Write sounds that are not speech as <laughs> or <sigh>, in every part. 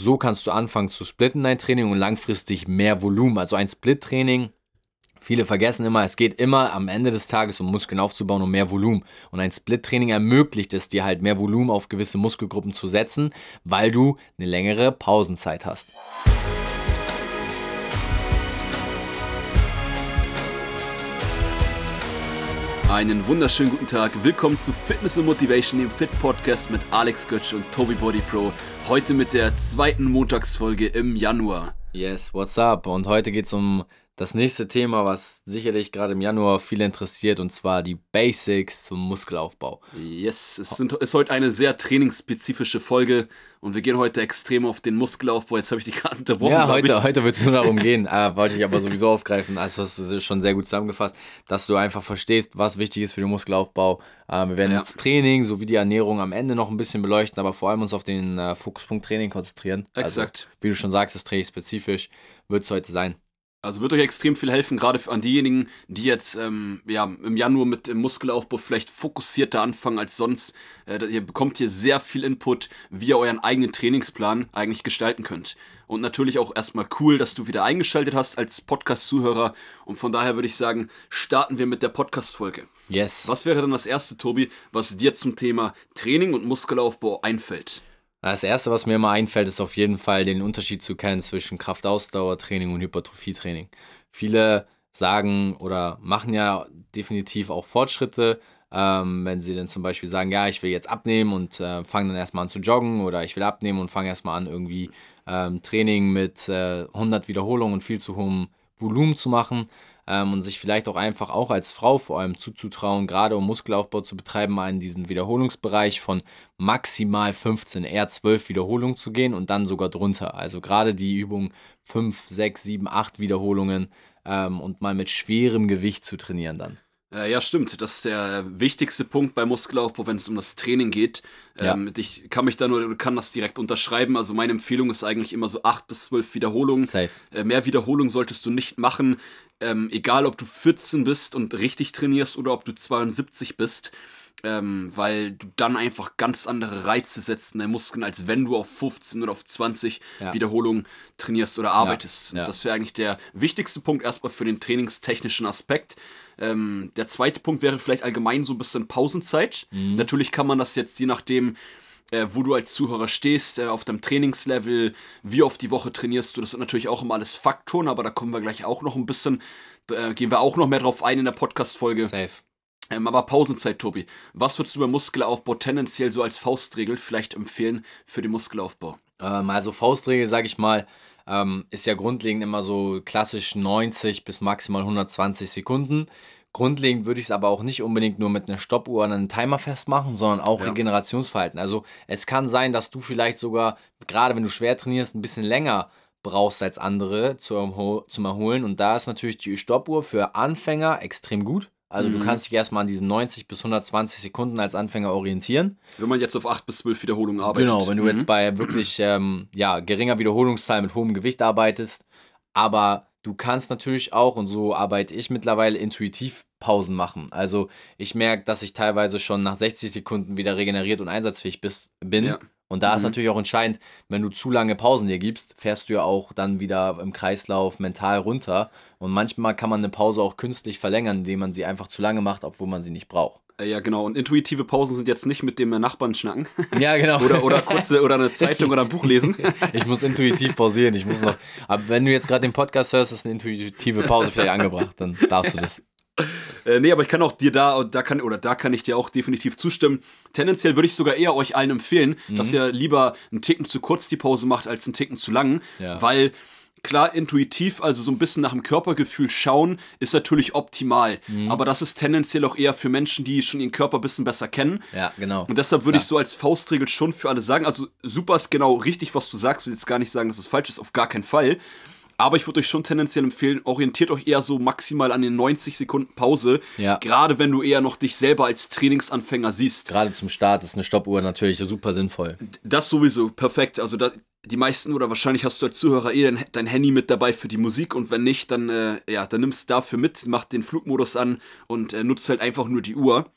So kannst du anfangen zu splitten dein Training und langfristig mehr Volumen. Also ein Split-Training Viele vergessen immer, es geht immer am Ende des Tages um Muskeln aufzubauen und mehr Volumen. Und ein Split-Training ermöglicht es dir halt mehr Volumen auf gewisse Muskelgruppen zu setzen, weil du eine längere Pausenzeit hast. Einen wunderschönen guten Tag. Willkommen zu Fitness und Motivation, dem Fit Podcast mit Alex Götz und Toby Body Pro. Heute mit der zweiten Montagsfolge im Januar. Yes, what's up? Und heute geht es um das nächste Thema, was sicherlich gerade im Januar viele interessiert, und zwar die Basics zum Muskelaufbau. Yes, es sind, ist heute eine sehr trainingsspezifische Folge und wir gehen heute extrem auf den Muskelaufbau. Jetzt habe ich die Karten unterbrochen. Ja, heute, heute wird es nur darum <laughs> gehen, äh, wollte ich aber sowieso aufgreifen, also hast du schon sehr gut zusammengefasst, dass du einfach verstehst, was wichtig ist für den Muskelaufbau. Äh, wir werden ja. jetzt Training sowie die Ernährung am Ende noch ein bisschen beleuchten, aber vor allem uns auf den äh, Fokuspunkt Training konzentrieren. Also, Exakt. Also, wie du schon sagst, das trainingsspezifisch wird es heute sein. Also wird euch extrem viel helfen, gerade an diejenigen, die jetzt ähm, ja, im Januar mit dem Muskelaufbau vielleicht fokussierter anfangen als sonst. Äh, ihr bekommt hier sehr viel Input, wie ihr euren eigenen Trainingsplan eigentlich gestalten könnt. Und natürlich auch erstmal cool, dass du wieder eingeschaltet hast als Podcast-Zuhörer. Und von daher würde ich sagen, starten wir mit der Podcast-Folge. Yes. Was wäre dann das erste, Tobi, was dir zum Thema Training und Muskelaufbau einfällt? Das erste, was mir immer einfällt, ist auf jeden Fall den Unterschied zu kennen zwischen Kraftausdauertraining und Hypertrophietraining. Viele sagen oder machen ja definitiv auch Fortschritte, ähm, wenn sie dann zum Beispiel sagen, ja, ich will jetzt abnehmen und äh, fange dann erstmal an zu joggen oder ich will abnehmen und fange erstmal an, irgendwie ähm, Training mit äh, 100 Wiederholungen und viel zu hohem Volumen zu machen ähm, und sich vielleicht auch einfach auch als Frau vor allem zuzutrauen, gerade um Muskelaufbau zu betreiben, mal in diesen Wiederholungsbereich von maximal 15, eher 12 Wiederholungen zu gehen und dann sogar drunter. Also gerade die Übung 5, 6, 7, 8 Wiederholungen ähm, und mal mit schwerem Gewicht zu trainieren dann. Äh, ja, stimmt. Das ist der wichtigste Punkt bei Muskelaufbau, wenn es um das Training geht. Ja. Ähm, ich kann mich da nur, kann das direkt unterschreiben. Also meine Empfehlung ist eigentlich immer so acht bis zwölf Wiederholungen. Safe. Äh, mehr Wiederholungen solltest du nicht machen. Ähm, egal, ob du 14 bist und richtig trainierst oder ob du 72 bist ähm, weil du dann einfach ganz andere Reize setzt in deinen Muskeln, als wenn du auf 15 oder auf 20 ja. Wiederholungen trainierst oder arbeitest. Ja, ja. Das wäre eigentlich der wichtigste Punkt erstmal für den trainingstechnischen Aspekt. Ähm, der zweite Punkt wäre vielleicht allgemein so ein bisschen Pausenzeit. Mhm. Natürlich kann man das jetzt je nachdem, äh, wo du als Zuhörer stehst, äh, auf deinem Trainingslevel, wie oft die Woche trainierst du. Das sind natürlich auch immer alles Faktoren, aber da kommen wir gleich auch noch ein bisschen, da gehen wir auch noch mehr drauf ein in der Podcast-Folge. Safe. Ähm, aber Pausenzeit, Tobi. Was würdest du beim Muskelaufbau tendenziell so als Faustregel vielleicht empfehlen für den Muskelaufbau? Ähm, also Faustregel, sage ich mal, ähm, ist ja grundlegend immer so klassisch 90 bis maximal 120 Sekunden. Grundlegend würde ich es aber auch nicht unbedingt nur mit einer Stoppuhr an einen Timer festmachen, sondern auch ja. Regenerationsverhalten. Also es kann sein, dass du vielleicht sogar, gerade wenn du schwer trainierst, ein bisschen länger brauchst als andere zum, zum Erholen. Und da ist natürlich die Stoppuhr für Anfänger extrem gut. Also mhm. du kannst dich erstmal an diesen 90 bis 120 Sekunden als Anfänger orientieren. Wenn man jetzt auf 8 bis 12 Wiederholungen arbeitet. Genau, wenn du mhm. jetzt bei wirklich ähm, ja, geringer Wiederholungszahl mit hohem Gewicht arbeitest. Aber du kannst natürlich auch, und so arbeite ich mittlerweile, intuitiv Pausen machen. Also ich merke, dass ich teilweise schon nach 60 Sekunden wieder regeneriert und einsatzfähig bis, bin. Ja. Und da mhm. ist natürlich auch entscheidend, wenn du zu lange Pausen dir gibst, fährst du ja auch dann wieder im Kreislauf mental runter. Und manchmal kann man eine Pause auch künstlich verlängern, indem man sie einfach zu lange macht, obwohl man sie nicht braucht. Äh, ja, genau. Und intuitive Pausen sind jetzt nicht mit dem Nachbarn schnacken. Ja, genau. <laughs> oder, oder kurze oder eine Zeitung oder ein Buch lesen. <laughs> ich muss intuitiv pausieren. Ich muss noch. Aber wenn du jetzt gerade den Podcast hörst, ist eine intuitive Pause vielleicht angebracht, dann darfst du das. <laughs> Äh, nee, aber ich kann auch dir da, da kann, oder da kann ich dir auch definitiv zustimmen. Tendenziell würde ich sogar eher euch allen empfehlen, mhm. dass ihr lieber einen Ticken zu kurz die Pause macht, als einen Ticken zu lang. Ja. Weil klar, intuitiv, also so ein bisschen nach dem Körpergefühl schauen, ist natürlich optimal. Mhm. Aber das ist tendenziell auch eher für Menschen, die schon ihren Körper ein bisschen besser kennen. Ja, genau. Und deshalb würde ich so als Faustregel schon für alle sagen, also super ist genau richtig, was du sagst. Ich will jetzt gar nicht sagen, dass es falsch ist, auf gar keinen Fall. Aber ich würde euch schon tendenziell empfehlen, orientiert euch eher so maximal an den 90 Sekunden Pause. Ja. Gerade wenn du eher noch dich selber als Trainingsanfänger siehst. Gerade zum Start ist eine Stoppuhr natürlich super sinnvoll. Das sowieso, perfekt. Also da, die meisten oder wahrscheinlich hast du als Zuhörer eh dein, dein Handy mit dabei für die Musik und wenn nicht, dann, äh, ja, dann nimmst du dafür mit, mach den Flugmodus an und äh, nutzt halt einfach nur die Uhr.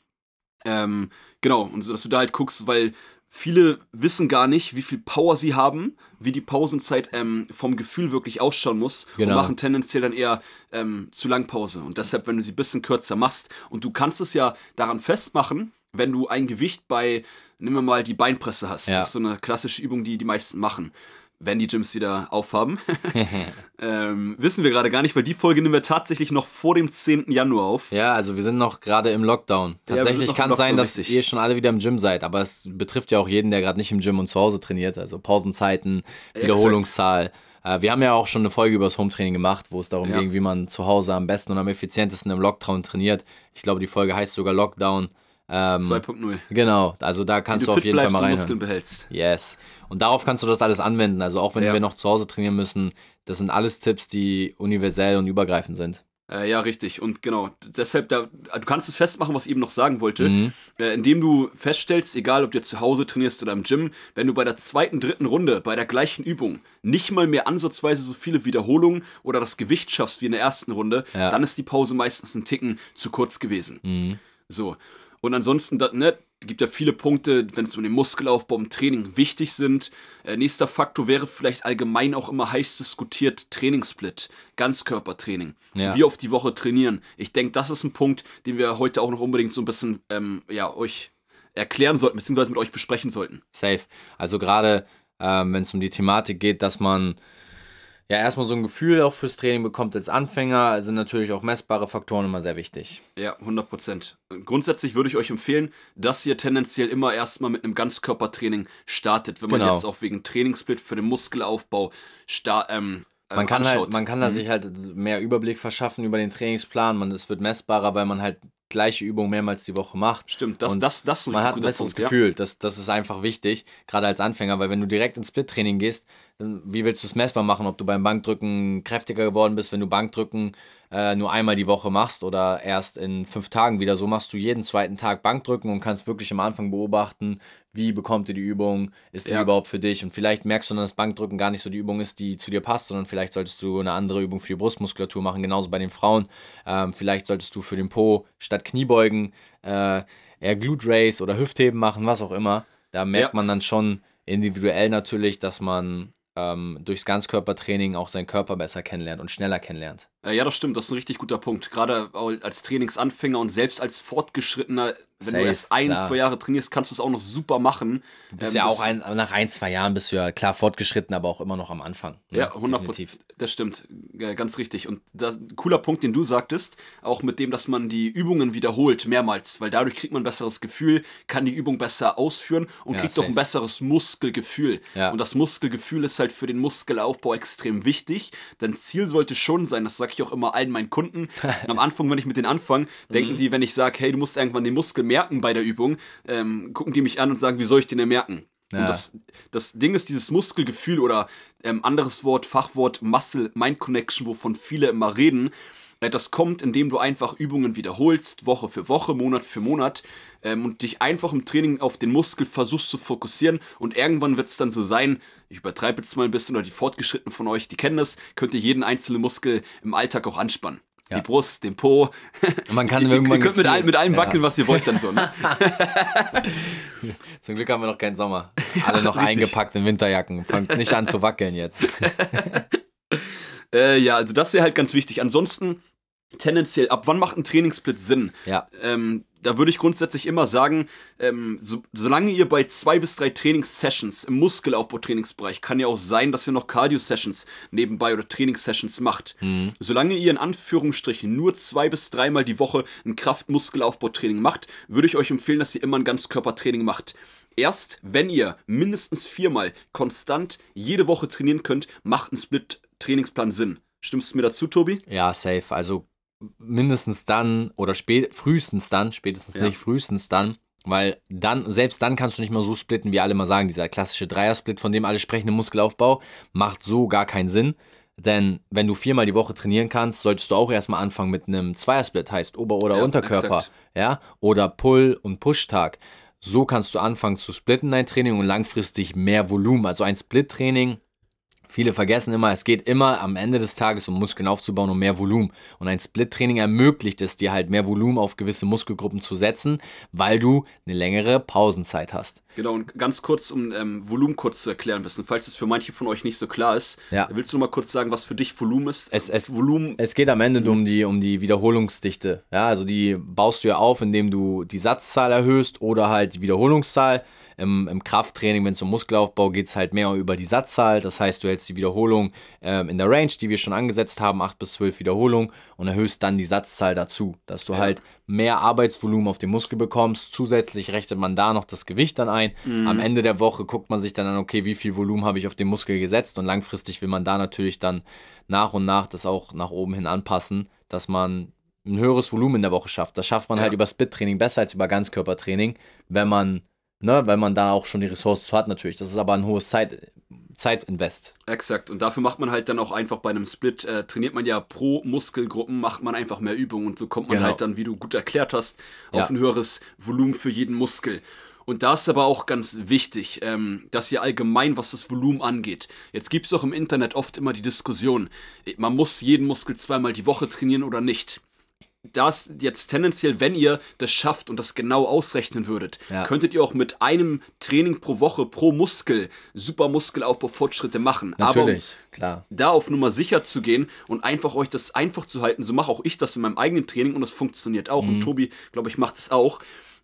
Ähm, genau, und so, dass du da halt guckst, weil viele wissen gar nicht, wie viel Power sie haben, wie die Pausenzeit ähm, vom Gefühl wirklich ausschauen muss Genau. und machen tendenziell dann eher ähm, zu lang Pause. Und deshalb, wenn du sie ein bisschen kürzer machst und du kannst es ja daran festmachen, wenn du ein Gewicht bei, nehmen wir mal die Beinpresse hast. Ja. Das ist so eine klassische Übung, die die meisten machen. Wenn die Gyms wieder aufhaben. <laughs> <laughs> ähm, wissen wir gerade gar nicht, weil die Folge nehmen wir tatsächlich noch vor dem 10. Januar auf. Ja, also wir sind noch gerade im Lockdown. Tatsächlich im kann es sein, dass richtig. ihr schon alle wieder im Gym seid, aber es betrifft ja auch jeden, der gerade nicht im Gym und zu Hause trainiert. Also Pausenzeiten, Wiederholungszahl. Äh, Wir haben ja auch schon eine Folge über das Hometraining gemacht, wo es darum Ja. ging, wie man zu Hause am besten und am effizientesten im Lockdown trainiert. Ich glaube, die Folge heißt sogar Lockdown. Ähm, 2.0. genau, also da kannst Wie du auf jeden Fall mal und reinhören. Muskeln behältst. Yes. Und darauf kannst du das alles anwenden. Also auch wenn Ja. wir noch zu Hause trainieren müssen, das sind alles Tipps, die universell und übergreifend sind. Äh, ja, richtig. Und genau, deshalb, da, du kannst es festmachen, was ich eben noch sagen wollte, Mhm. äh, indem du feststellst, egal ob du zu Hause trainierst oder im Gym, wenn du bei der zweiten, dritten Runde, bei der gleichen Übung, nicht mal mehr ansatzweise so viele Wiederholungen oder das Gewicht schaffst wie in der ersten Runde, Ja. dann ist die Pause meistens ein Ticken zu kurz gewesen. Mhm. So. Und ansonsten, da, ne, gibt ja viele Punkte, wenn es um den Muskelaufbau im Training wichtig sind. Äh, nächster Faktor wäre vielleicht allgemein auch immer heiß diskutiert Trainingssplit, Ganzkörpertraining. Ja. Wie oft die Woche trainieren. Ich denke, das ist ein Punkt, den wir heute auch noch unbedingt so ein bisschen ähm, ja, euch erklären sollten, beziehungsweise mit euch besprechen sollten. Safe. Also gerade ähm, wenn es um die Thematik geht, dass man ja erstmal so ein Gefühl auch fürs Training bekommt als Anfänger, sind natürlich auch messbare Faktoren immer sehr wichtig. Ja, 100 Prozent. Grundsätzlich würde ich euch empfehlen, dass ihr tendenziell immer erstmal mit einem Ganzkörpertraining startet, wenn man Genau. jetzt auch wegen Trainingssplit für den Muskelaufbau sta ähm, äh, Man kann anschaut. halt, man kann da sich halt mehr Überblick verschaffen über den Trainingsplan. Man, es wird messbarer, weil man halt gleiche Übungen mehrmals die Woche macht. Stimmt, das, Und das, das ist ein man hat ein besseres Punkt. Ja. Gefühl. Das, das ist einfach wichtig, gerade als Anfänger, weil wenn du direkt ins Split-Training gehst, dann wie willst du es messbar machen, ob du beim Bankdrücken kräftiger geworden bist, wenn du Bankdrücken äh, nur einmal die Woche machst oder erst in fünf Tagen wieder. So machst du jeden zweiten Tag Bankdrücken und kannst wirklich am Anfang beobachten, wie bekommt ihr die Übung, ist die Ja. überhaupt für dich und vielleicht merkst du dann, dass Bankdrücken gar nicht so die Übung ist, die zu dir passt, sondern vielleicht solltest du eine andere Übung für die Brustmuskulatur machen, genauso bei den Frauen. Ähm, vielleicht solltest du für den Po statt Kniebeugen äh, eher Glute Race oder Hüftheben machen, was auch immer. Da merkt Ja. man dann schon individuell natürlich, dass man ähm, durchs Ganzkörpertraining auch seinen Körper besser kennenlernt und schneller kennenlernt. Äh, ja, das stimmt, das ist ein richtig guter Punkt. Gerade auch als Trainingsanfänger und selbst als Fortgeschrittener, wenn Safe, du erst ein, klar. zwei Jahre trainierst, kannst du es auch noch super machen. Du bist Ähm, ja auch ein, nach ein, zwei Jahren bist du ja klar fortgeschritten, aber auch immer noch am Anfang. Ja, 100 Prozent. Das stimmt. Ja, ganz richtig. Und das cooler Punkt, den du sagtest, auch mit dem, dass man die Übungen wiederholt mehrmals, weil dadurch kriegt man ein besseres Gefühl, kann die Übung besser ausführen und Ja, kriegt auch safe. ein besseres Muskelgefühl. Ja. Und das Muskelgefühl ist halt für den Muskelaufbau extrem wichtig. Denn Ziel sollte schon sein, das sage ich auch immer allen meinen Kunden. <laughs> Am Anfang, wenn ich mit denen anfange, denken Mhm. die, wenn ich sage, hey, du musst irgendwann den Muskel merken bei der Übung, ähm, gucken die mich an und sagen, wie soll ich den denn merken? Ja. Und das, das Ding ist dieses Muskelgefühl oder ähm, anderes Wort, Fachwort Muscle Mind Connection, wovon viele immer reden. Das kommt, indem du einfach Übungen wiederholst, Woche für Woche, Monat für Monat ähm, und dich einfach im Training auf den Muskel versuchst zu fokussieren. Und irgendwann wird es dann so sein, ich übertreibe jetzt mal ein bisschen, oder die Fortgeschrittenen von euch, die kennen das, könnt ihr jeden einzelnen Muskel im Alltag auch anspannen. Ja. Die Brust, den Po. Man kann <laughs> ihr, irgendwann ihr könnt mit, allem, mit allem Ja. wackeln, was ihr wollt dann so. Ne? <laughs> Zum Glück haben wir noch keinen Sommer. Alle noch richtig. eingepackt in Winterjacken. Fangt nicht an zu wackeln jetzt. <laughs> Äh, ja, also das wäre halt ganz wichtig. Ansonsten tendenziell, ab wann macht ein Trainingssplit Sinn? Ja. Ähm, da würde ich grundsätzlich immer sagen, ähm, so, solange ihr bei zwei bis drei Trainingssessions im Muskelaufbau-Trainingsbereich, kann ja auch sein, dass ihr noch Cardio-Sessions nebenbei oder Trainingssessions macht. Solange ihr in Anführungsstrichen nur zwei bis dreimal die Woche ein Kraft-Muskelaufbau-Training macht, würde ich euch empfehlen, dass ihr immer ein Ganzkörpertraining macht. Erst wenn ihr mindestens viermal konstant jede Woche trainieren könnt, macht ein Split-Trainingsplan Sinn. Stimmst du mir dazu, Tobi? Ja, safe. Also mindestens dann oder spät, frühestens dann, spätestens Ja. nicht, frühestens dann, weil dann, selbst dann kannst du nicht mal so splitten, wie alle mal sagen, dieser klassische Dreier-Split, von dem alle sprechen im Muskelaufbau, macht so gar keinen Sinn. Denn wenn du viermal die Woche trainieren kannst, solltest du auch erstmal anfangen mit einem Zweier-Split, heißt Ober- oder Ja, Unterkörper, exakt. ja, oder Pull- und Push-Tag. So kannst du anfangen zu splitten dein Training und langfristig mehr Volumen. Also ein Split-Training Viele vergessen immer, es geht immer am Ende des Tages um Muskeln aufzubauen, um mehr Volumen. Und ein Split-Training ermöglicht es dir halt mehr Volumen auf gewisse Muskelgruppen zu setzen, weil du eine längere Pausenzeit hast. Genau, und ganz kurz, um ähm, Volumen kurz zu erklären, bisschen, falls es für manche von euch nicht so klar ist. Ja. Willst du noch mal kurz sagen, was für dich Volumen ist? Es, es, Volumen. es geht am Ende um die, um die Wiederholungsdichte. Ja, also die baust du ja auf, indem du die Satzzahl erhöhst oder halt die Wiederholungszahl. Im, im Krafttraining, wenn es um Muskelaufbau geht, es halt mehr über die Satzzahl. Das heißt, du hältst die Wiederholung ähm, in der Range, die wir schon angesetzt haben, 8 bis 12 Wiederholungen und erhöhst dann die Satzzahl dazu, dass du Ja. halt mehr Arbeitsvolumen auf den Muskel bekommst. Zusätzlich rechnet man da noch das Gewicht dann ein. Am Ende der Woche guckt man sich dann an, okay, wie viel Volumen habe ich auf den Muskel gesetzt und langfristig will man da natürlich dann nach und nach das auch nach oben hin anpassen, dass man ein höheres Volumen in der Woche schafft. Das schafft man Ja. halt über Split-Training besser als über Ganzkörpertraining, wenn man, ne, weil man da auch schon die Ressourcen zu hat natürlich. Das ist aber ein hohes Zeit, Zeitinvest. Exakt. Und dafür macht man halt dann auch einfach bei einem Split, äh, trainiert man ja pro Muskelgruppen, macht man einfach mehr Übungen und so kommt man Genau. halt dann, wie du gut erklärt hast, auf Ja. ein höheres Volumen für jeden Muskel. Und da ist aber auch ganz wichtig, ähm, dass ihr allgemein, was das Volumen angeht. Jetzt gibt es auch im Internet oft immer die Diskussion, man muss jeden Muskel zweimal die Woche trainieren oder nicht. Das jetzt tendenziell, wenn ihr das schafft und das genau ausrechnen würdet, Ja. könntet ihr auch mit einem Training pro Woche pro Muskel super Muskelaufbau Fortschritte machen. Aber um Natürlich, klar. da auf Nummer sicher zu gehen und einfach euch das einfach zu halten, so mache auch ich das in meinem eigenen Training und es funktioniert auch. Mhm. Und Tobi, glaube ich, macht es auch.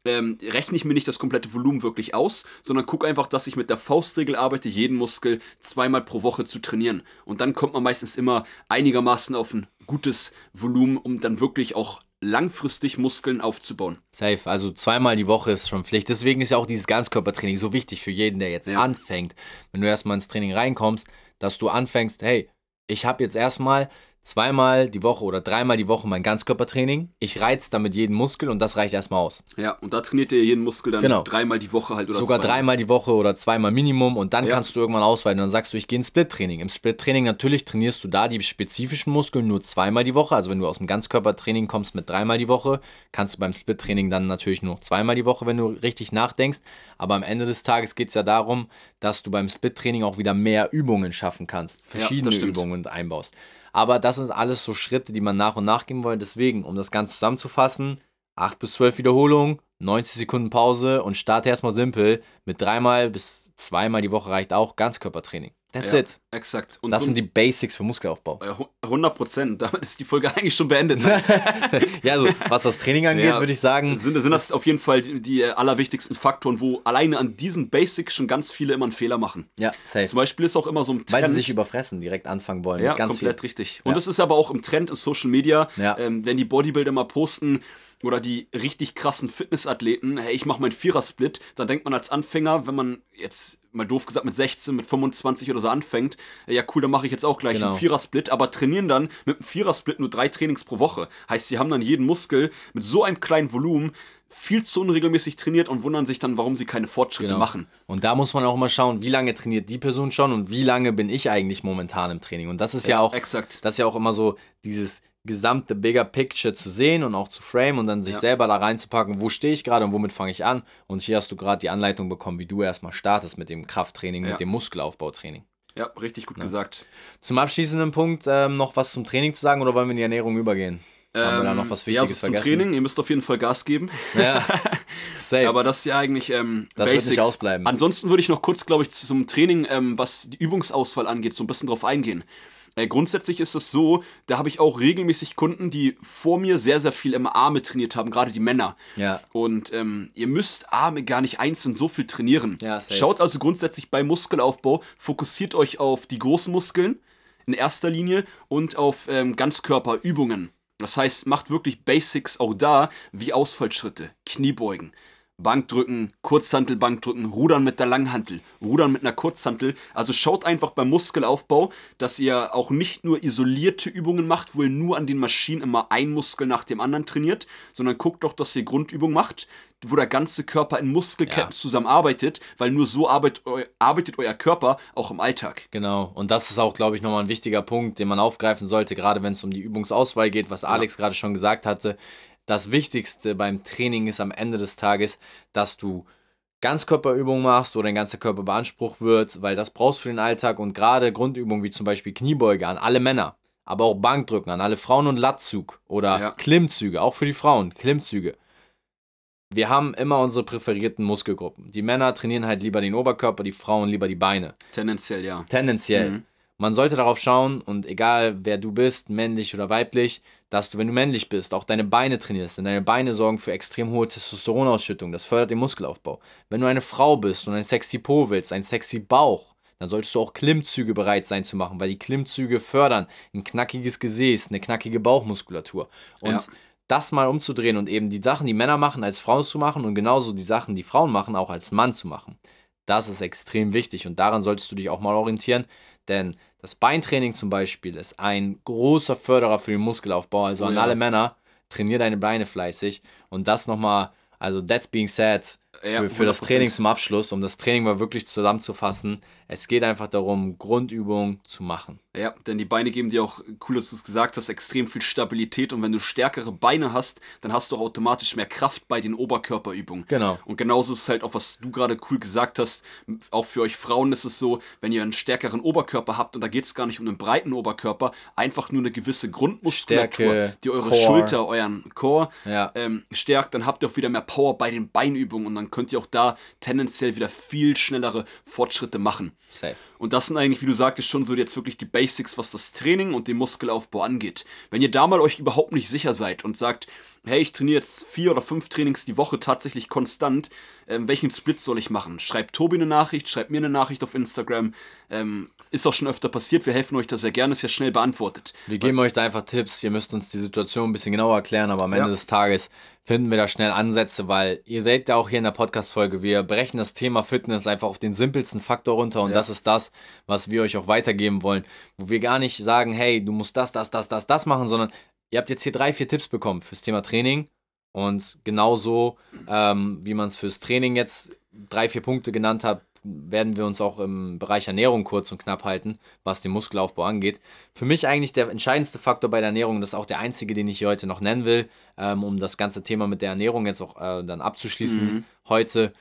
Ähm, rechne ich mir nicht das komplette Volumen wirklich aus, sondern gucke einfach, dass ich mit der Faustregel arbeite, jeden Muskel zweimal pro Woche zu trainieren. Und dann kommt man meistens immer einigermaßen auf ein gutes Volumen, um dann wirklich auch langfristig Muskeln aufzubauen. Safe. Also zweimal die Woche ist schon Pflicht. Deswegen ist ja auch dieses Ganzkörpertraining so wichtig für jeden, der jetzt Ja. anfängt. Wenn du erstmal ins Training reinkommst, dass du anfängst, hey, ich habe jetzt erstmal zweimal die Woche oder dreimal die Woche mein Ganzkörpertraining. Ich reiz damit jeden Muskel und das reicht erstmal aus. Ja, und da trainiert ihr jeden Muskel dann Genau. dreimal die Woche halt oder Sogar zweimal. dreimal die Woche oder zweimal Minimum und dann Ja. kannst du irgendwann ausweiten. Dann sagst du, ich gehe ins Split-Training. Im Split-Training natürlich trainierst du da die spezifischen Muskeln nur zweimal die Woche. Also wenn du aus dem Ganzkörpertraining kommst mit dreimal die Woche, kannst du beim Split-Training dann natürlich nur noch zweimal die Woche, wenn du richtig nachdenkst. Aber am Ende des Tages geht es ja darum, dass du beim Split-Training auch wieder mehr Übungen schaffen kannst. Verschiedene stimmt. Übungen einbaust. Aber das sind alles so Schritte, die man nach und nach gehen wollen. Deswegen, um das Ganze zusammenzufassen, 8 bis 12 Wiederholungen, 90 Sekunden Pause und starte erstmal simpel. Mit dreimal bis zweimal die Woche reicht auch Ganzkörpertraining. That's ja, it. Exakt. Und Das so sind die Basics für Muskelaufbau. Äh, hu- 100 Prozent. <laughs> Damit ist die Folge eigentlich schon beendet. Ne? <laughs> ja, also was das Training angeht, Ja. würde ich sagen, sind, sind das auf jeden Fall die, die allerwichtigsten Faktoren, wo alleine an diesen Basics schon ganz viele immer einen Fehler machen. ja, safe. Zum Beispiel ist auch immer so ein Trend. Weil sie sich überfressen, direkt anfangen wollen. ja, komplett viel. richtig. Und Ja. das ist aber auch im Trend in Social Media, Ja. ähm, wenn die Bodybuilder mal posten oder die richtig krassen Fitnessathleten, hey, ich mache meinen Vierersplit, dann denkt man als Anfänger, wenn man jetzt mal doof gesagt mit 16, mit 25 oder so anfängt, ja cool, dann mache ich jetzt auch gleich Genau. einen Vierersplit, aber trainieren dann mit einem Vierersplit nur drei Trainings pro Woche. Heißt, sie haben dann jeden Muskel mit so einem kleinen Volumen viel zu unregelmäßig trainiert und wundern sich dann, warum sie keine Fortschritte Genau. machen. Und da muss man auch mal schauen, wie lange trainiert die Person schon und wie lange bin ich eigentlich momentan im Training. Und das ist ja, auch, Exakt. das ist ja auch immer so dieses gesamte Bigger Picture zu sehen und auch zu frame und dann sich Ja. selber da reinzupacken, wo stehe ich gerade und womit fange ich an. Und hier hast du gerade die Anleitung bekommen, wie du erstmal startest mit dem Krafttraining, Ja. mit dem Muskelaufbautraining. Ja, richtig gut gesagt. Zum abschließenden Punkt ähm, noch was zum Training zu sagen oder wollen wir in die Ernährung übergehen? Haben wir da Ähm, noch was ja, Wichtiges also zum vergessen? Training, ihr müsst auf jeden Fall Gas geben. Ja, <laughs> safe. Aber das ist ja eigentlich ähm, Das wird Basics. nicht ausbleiben. Ansonsten würde ich noch kurz, glaube ich, zum Training, ähm, was die Übungsauswahl angeht, so ein bisschen drauf eingehen. Äh, grundsätzlich ist es so, da habe ich auch regelmäßig Kunden, die vor mir sehr, sehr viel im Arme trainiert haben, gerade die Männer. Ja. Und ähm, ihr müsst Arme gar nicht einzeln so viel trainieren. Ja, safe. Schaut also grundsätzlich beim Muskelaufbau, fokussiert euch auf die großen Muskeln in erster Linie und auf ähm, Ganzkörperübungen. Das heißt, macht wirklich Basics auch da, wie Ausfallschritte, Kniebeugen, Bankdrücken, Kurzhantel-Bankdrücken, Rudern mit der Langhantel, Rudern mit einer Kurzhantel. Also schaut einfach beim Muskelaufbau, dass ihr auch nicht nur isolierte Übungen macht, wo ihr nur an den Maschinen immer ein Muskel nach dem anderen trainiert, sondern guckt doch, dass ihr Grundübungen macht, wo der ganze Körper in Muskelketten Ja. zusammenarbeitet, weil nur so arbeitet, eu arbeitet euer Körper auch im Alltag. Genau, und das ist auch, glaube ich, nochmal ein wichtiger Punkt, den man aufgreifen sollte, gerade wenn es um die Übungsauswahl geht, was Alex gerade schon gesagt hatte. Das Wichtigste beim Training ist am Ende des Tages, dass du Ganzkörperübungen machst, wo dein ganzer Körper beansprucht wird, weil das brauchst du für den Alltag und gerade Grundübungen wie zum Beispiel Kniebeuge an alle Männer, aber auch Bankdrücken an alle Frauen und Lattzug oder ja. Klimmzüge, auch für die Frauen, Klimmzüge. Wir haben immer unsere präferierten Muskelgruppen. Die Männer trainieren halt lieber den Oberkörper, die Frauen lieber die Beine. Tendenziell, ja. Tendenziell. Mhm. Man sollte darauf schauen und egal wer du bist, männlich oder weiblich, dass du, wenn du männlich bist, auch deine Beine trainierst. Denn deine Beine sorgen für extrem hohe Testosteronausschüttung. Das fördert den Muskelaufbau. Wenn du eine Frau bist und ein sexy Po willst, ein sexy Bauch, dann solltest du auch Klimmzüge bereit sein zu machen, weil die Klimmzüge fördern ein knackiges Gesäß, eine knackige Bauchmuskulatur. Und ja. das mal umzudrehen und eben die Sachen, die Männer machen, als Frau zu machen und genauso die Sachen, die Frauen machen, auch als Mann zu machen. Das ist extrem wichtig und daran solltest du dich auch mal orientieren, denn das Beintraining zum Beispiel ist ein großer Förderer für den Muskelaufbau. Also oh, an ja. alle Männer, trainier deine Beine fleißig. Und das nochmal, also that's being said, für, für das Training zum Abschluss, um das Training mal wirklich zusammenzufassen. Es geht einfach darum, Grundübungen zu machen. Ja, denn die Beine geben dir auch, cool, dass du es gesagt hast, extrem viel Stabilität. Und wenn du stärkere Beine hast, dann hast du auch automatisch mehr Kraft bei den Oberkörperübungen. Genau. Und genauso ist es halt auch, was du gerade cool gesagt hast. Auch für euch Frauen ist es so, wenn ihr einen stärkeren Oberkörper habt, und da geht es gar nicht um einen breiten Oberkörper, einfach nur eine gewisse Grundmuskulatur, Stärke, die eure Core. Schulter, euren Core ja. ähm, stärkt, dann habt ihr auch wieder mehr Power bei den Beinübungen und dann könnt ihr auch da tendenziell wieder viel schnellere Fortschritte machen. Safe. Und das sind eigentlich, wie du sagtest, schon so jetzt wirklich die Basics, was das Training und den Muskelaufbau angeht. Wenn ihr da mal euch überhaupt nicht sicher seid und sagt, hey, ich trainiere jetzt vier oder fünf Trainings die Woche tatsächlich konstant, ähm, welchen Split soll ich machen? Schreibt Tobi eine Nachricht, schreibt mir eine Nachricht auf Instagram. Ähm, ist auch schon öfter passiert, wir helfen euch da sehr gerne, ist ja schnell beantwortet. Wir geben euch da einfach Tipps, ihr müsst uns die Situation ein bisschen genauer erklären, aber am Ende ja. des Tages finden wir da schnell Ansätze, weil ihr seht ja auch hier in der Podcast-Folge, wir brechen das Thema Fitness einfach auf den simpelsten Faktor runter und ja. das ist das, was wir euch auch weitergeben wollen, wo wir gar nicht sagen, hey, du musst das, das, das, das, das machen, sondern ihr habt jetzt hier drei, vier Tipps bekommen fürs Thema Training und genauso, ähm, wie man es fürs Training jetzt drei, vier Punkte genannt hat, werden wir uns auch im Bereich Ernährung kurz und knapp halten, was den Muskelaufbau angeht. Für mich eigentlich der entscheidendste Faktor bei der Ernährung, das ist auch der einzige, den ich hier heute noch nennen will, ähm, um das ganze Thema mit der Ernährung jetzt auch äh, dann abzuschließen mhm. heute.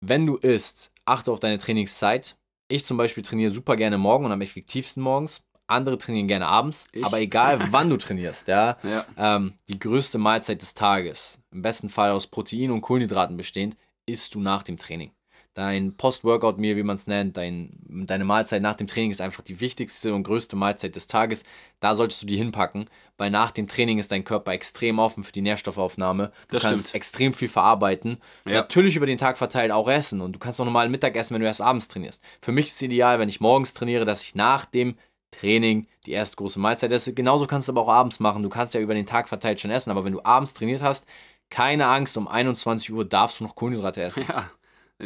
Wenn du isst, achte auf deine Trainingszeit. Ich zum Beispiel trainiere super gerne morgen und am effektivsten morgens. Andere trainieren gerne abends, ich? aber egal <laughs> wann du trainierst, ja, ja. Ähm, die größte Mahlzeit des Tages, im besten Fall aus Protein und Kohlenhydraten bestehend, isst du nach dem Training dein Post-Workout-Meal, wie man es nennt, dein, deine Mahlzeit nach dem Training ist einfach die wichtigste und größte Mahlzeit des Tages. Da solltest du die hinpacken, weil nach dem Training ist dein Körper extrem offen für die Nährstoffaufnahme. Du das kannst stimmt. extrem viel verarbeiten. Ja. Natürlich über den Tag verteilt auch essen und du kannst auch normal Mittag essen, wenn du erst abends trainierst. Für mich ist es ideal, wenn ich morgens trainiere, dass ich nach dem Training die erste große Mahlzeit esse. Genauso kannst du aber auch abends machen. Du kannst ja über den Tag verteilt schon essen, aber wenn du abends trainiert hast, keine Angst, um 21 Uhr darfst du noch Kohlenhydrate essen. Ja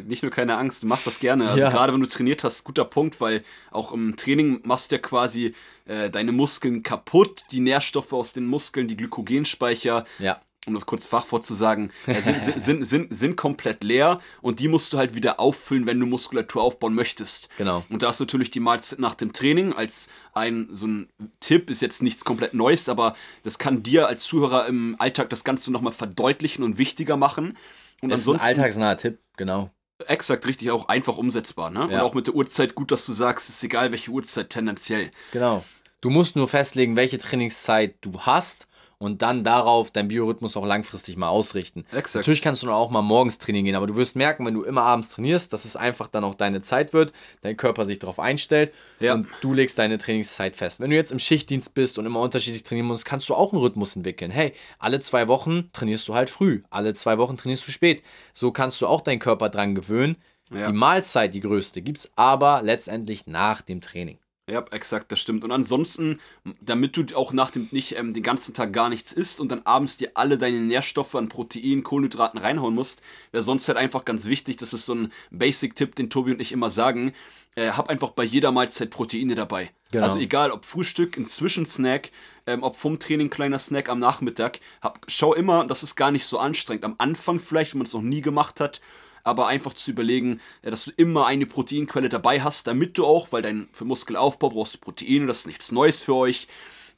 nicht nur keine Angst, mach das gerne. Also ja. gerade wenn du trainiert hast, guter Punkt, weil auch im Training machst du ja quasi äh, deine Muskeln kaputt, die Nährstoffe aus den Muskeln, die Glykogenspeicher. Ja. Um das kurz Fachwort zu sagen, <laughs> äh, sind, sind, sind, sind, komplett leer und die musst du halt wieder auffüllen, wenn du Muskulatur aufbauen möchtest. Genau. Und da ist natürlich die Mahlzeit nach dem Training als ein so ein Tipp, ist jetzt nichts komplett Neues, aber das kann dir als Zuhörer im Alltag das Ganze nochmal verdeutlichen und wichtiger machen. Und ist ansonsten, ein alltagsnaher Tipp, genau. Exakt, richtig, auch einfach umsetzbar, ne? Ja. Und auch mit der Uhrzeit gut, dass du sagst, ist egal, welche Uhrzeit tendenziell. Genau. Du musst nur festlegen, welche Trainingszeit du hast und dann darauf deinen Biorhythmus auch langfristig mal ausrichten. Exakt. Natürlich kannst du auch mal morgens trainieren gehen, aber du wirst merken, wenn du immer abends trainierst, dass es einfach dann auch deine Zeit wird, dein Körper sich darauf einstellt ja. und du legst deine Trainingszeit fest. Wenn du jetzt im Schichtdienst bist und immer unterschiedlich trainieren musst, kannst du auch einen Rhythmus entwickeln. Hey, alle zwei Wochen trainierst du halt früh, alle zwei Wochen trainierst du spät. So kannst du auch deinen Körper dran gewöhnen. Ja. Die Mahlzeit, die größte, gibt es aber letztendlich nach dem Training. Ja, exakt, das stimmt. Und ansonsten, damit du auch nach dem nicht ähm, den ganzen Tag gar nichts isst und dann abends dir alle deine Nährstoffe an Protein, Kohlenhydraten reinhauen musst, wäre sonst halt einfach ganz wichtig. Das ist so ein Basic-Tipp, den Tobi und ich immer sagen. Äh, hab einfach bei jeder Mahlzeit Proteine dabei. Genau. Also egal, ob Frühstück, ein Zwischensnack, ähm, ob vom Training kleiner Snack am Nachmittag. Hab, schau immer, das ist gar nicht so anstrengend. Am Anfang vielleicht, wenn man es noch nie gemacht hat aber einfach zu überlegen, dass du immer eine Proteinquelle dabei hast, damit du auch, weil dein für Muskelaufbau brauchst du Proteine, das ist nichts Neues für euch.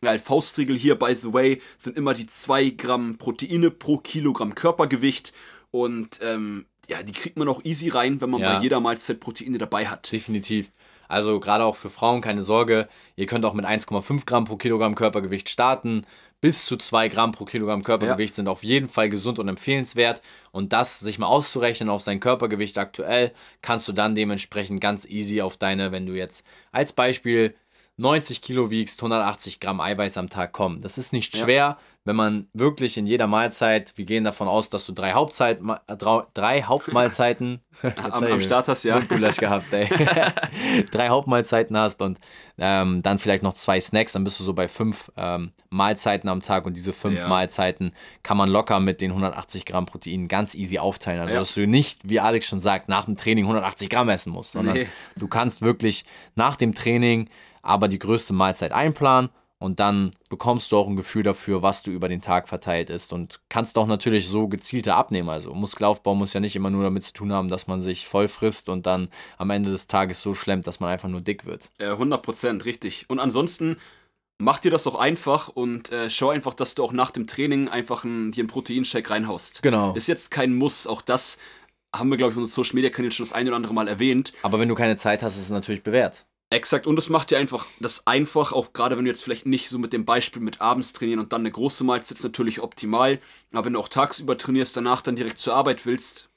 Ja, Faustregel hier, by the way, sind immer die 2 Gramm Proteine pro Kilogramm Körpergewicht. Und ähm, ja, die kriegt man auch easy rein, wenn man Ja. bei jeder Mahlzeit Proteine dabei hat. Definitiv. Also gerade auch für Frauen keine Sorge. Ihr könnt auch mit 1,5 Gramm pro Kilogramm Körpergewicht starten. Bis zu 2 Gramm pro Kilogramm Körpergewicht sind auf jeden Fall gesund und empfehlenswert. Und das sich mal auszurechnen auf sein Körpergewicht aktuell, kannst du dann dementsprechend ganz easy auf deine, wenn du jetzt als Beispiel 90 Kilo wiegst, 180 Gramm Eiweiß am Tag kommen. Das ist nicht Ja. Wenn man wirklich in jeder Mahlzeit, wir gehen davon aus, dass du drei, Hauptzeit, äh, drei Hauptmahlzeiten <laughs> <laughs> Am, am Start hast, ja. Gulasch gehabt, ey. <laughs> Drei Hauptmahlzeiten hast und ähm, dann vielleicht noch zwei Snacks, dann bist du so bei fünf ähm, Mahlzeiten am Tag und diese fünf Ja. Mahlzeiten kann man locker mit den 180 Gramm Protein ganz easy aufteilen. Also, Ja. dass du nicht, wie Alex schon sagt, nach dem Training 180 Gramm essen musst, sondern Nee. du kannst wirklich nach dem Training aber die größte Mahlzeit einplanen und dann bekommst du auch ein Gefühl dafür, was du über den Tag verteilt ist und kannst auch natürlich so gezielter abnehmen. Also Muskelaufbau muss ja nicht immer nur damit zu tun haben, dass man sich voll frisst und dann am Ende des Tages so schlemmt, dass man einfach nur dick wird. Äh, 100 Prozent, richtig. Und ansonsten mach dir das doch einfach und äh, schau einfach, dass du auch nach dem Training einfach einen, dir einen Proteinshake reinhaust. Genau. Ist jetzt kein Muss, auch das haben wir, glaube ich, in unseren Social Media Kanälen schon das ein oder andere Mal erwähnt. Aber wenn du keine Zeit hast, ist es natürlich bewährt. Exakt, und es macht dir einfach das einfach, auch gerade wenn du jetzt vielleicht nicht so mit dem Beispiel mit abends trainieren und dann eine große Mahlzeit ist natürlich optimal. Aber wenn du auch tagsüber trainierst, danach dann direkt zur Arbeit willst,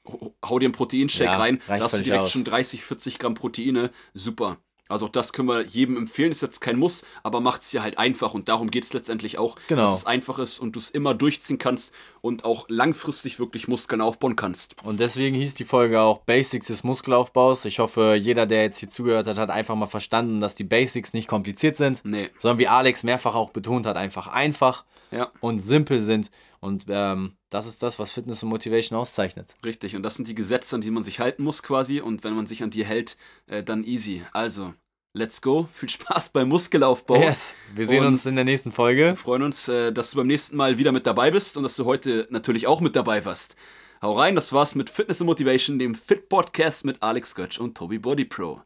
hau- dir einen Proteinshake Ja, rein, da hast du direkt aus. schon 30, 40 Gramm Proteine, super. Also auch das können wir jedem empfehlen, ist jetzt kein Muss, aber macht es dir halt einfach und darum geht es letztendlich auch, Genau. dass es einfach ist und du es immer durchziehen kannst und auch langfristig wirklich Muskeln aufbauen kannst. Und deswegen hieß die Folge auch Basics des Muskelaufbaus. Ich hoffe, jeder, der jetzt hier zugehört hat, hat einfach mal verstanden, dass die Basics nicht kompliziert sind, Nee, sondern wie Alex mehrfach auch betont hat, einfach einfach ja. und simpel sind. Und ähm, das ist das, was Fitness und Motivation auszeichnet. Richtig, und das sind die Gesetze, an die man sich halten muss quasi. Und wenn man sich an die hält, äh, dann easy. Also, let's go. <laughs> Viel Spaß beim Muskelaufbau. Yes, wir sehen Und- uns in der nächsten Folge. Wir freuen uns, äh, dass du beim nächsten Mal wieder mit dabei bist und dass du heute natürlich auch mit dabei warst. Hau rein, das war's mit Fitness und Motivation, dem Fit Podcast mit Alex Götz und Tobi Body Pro.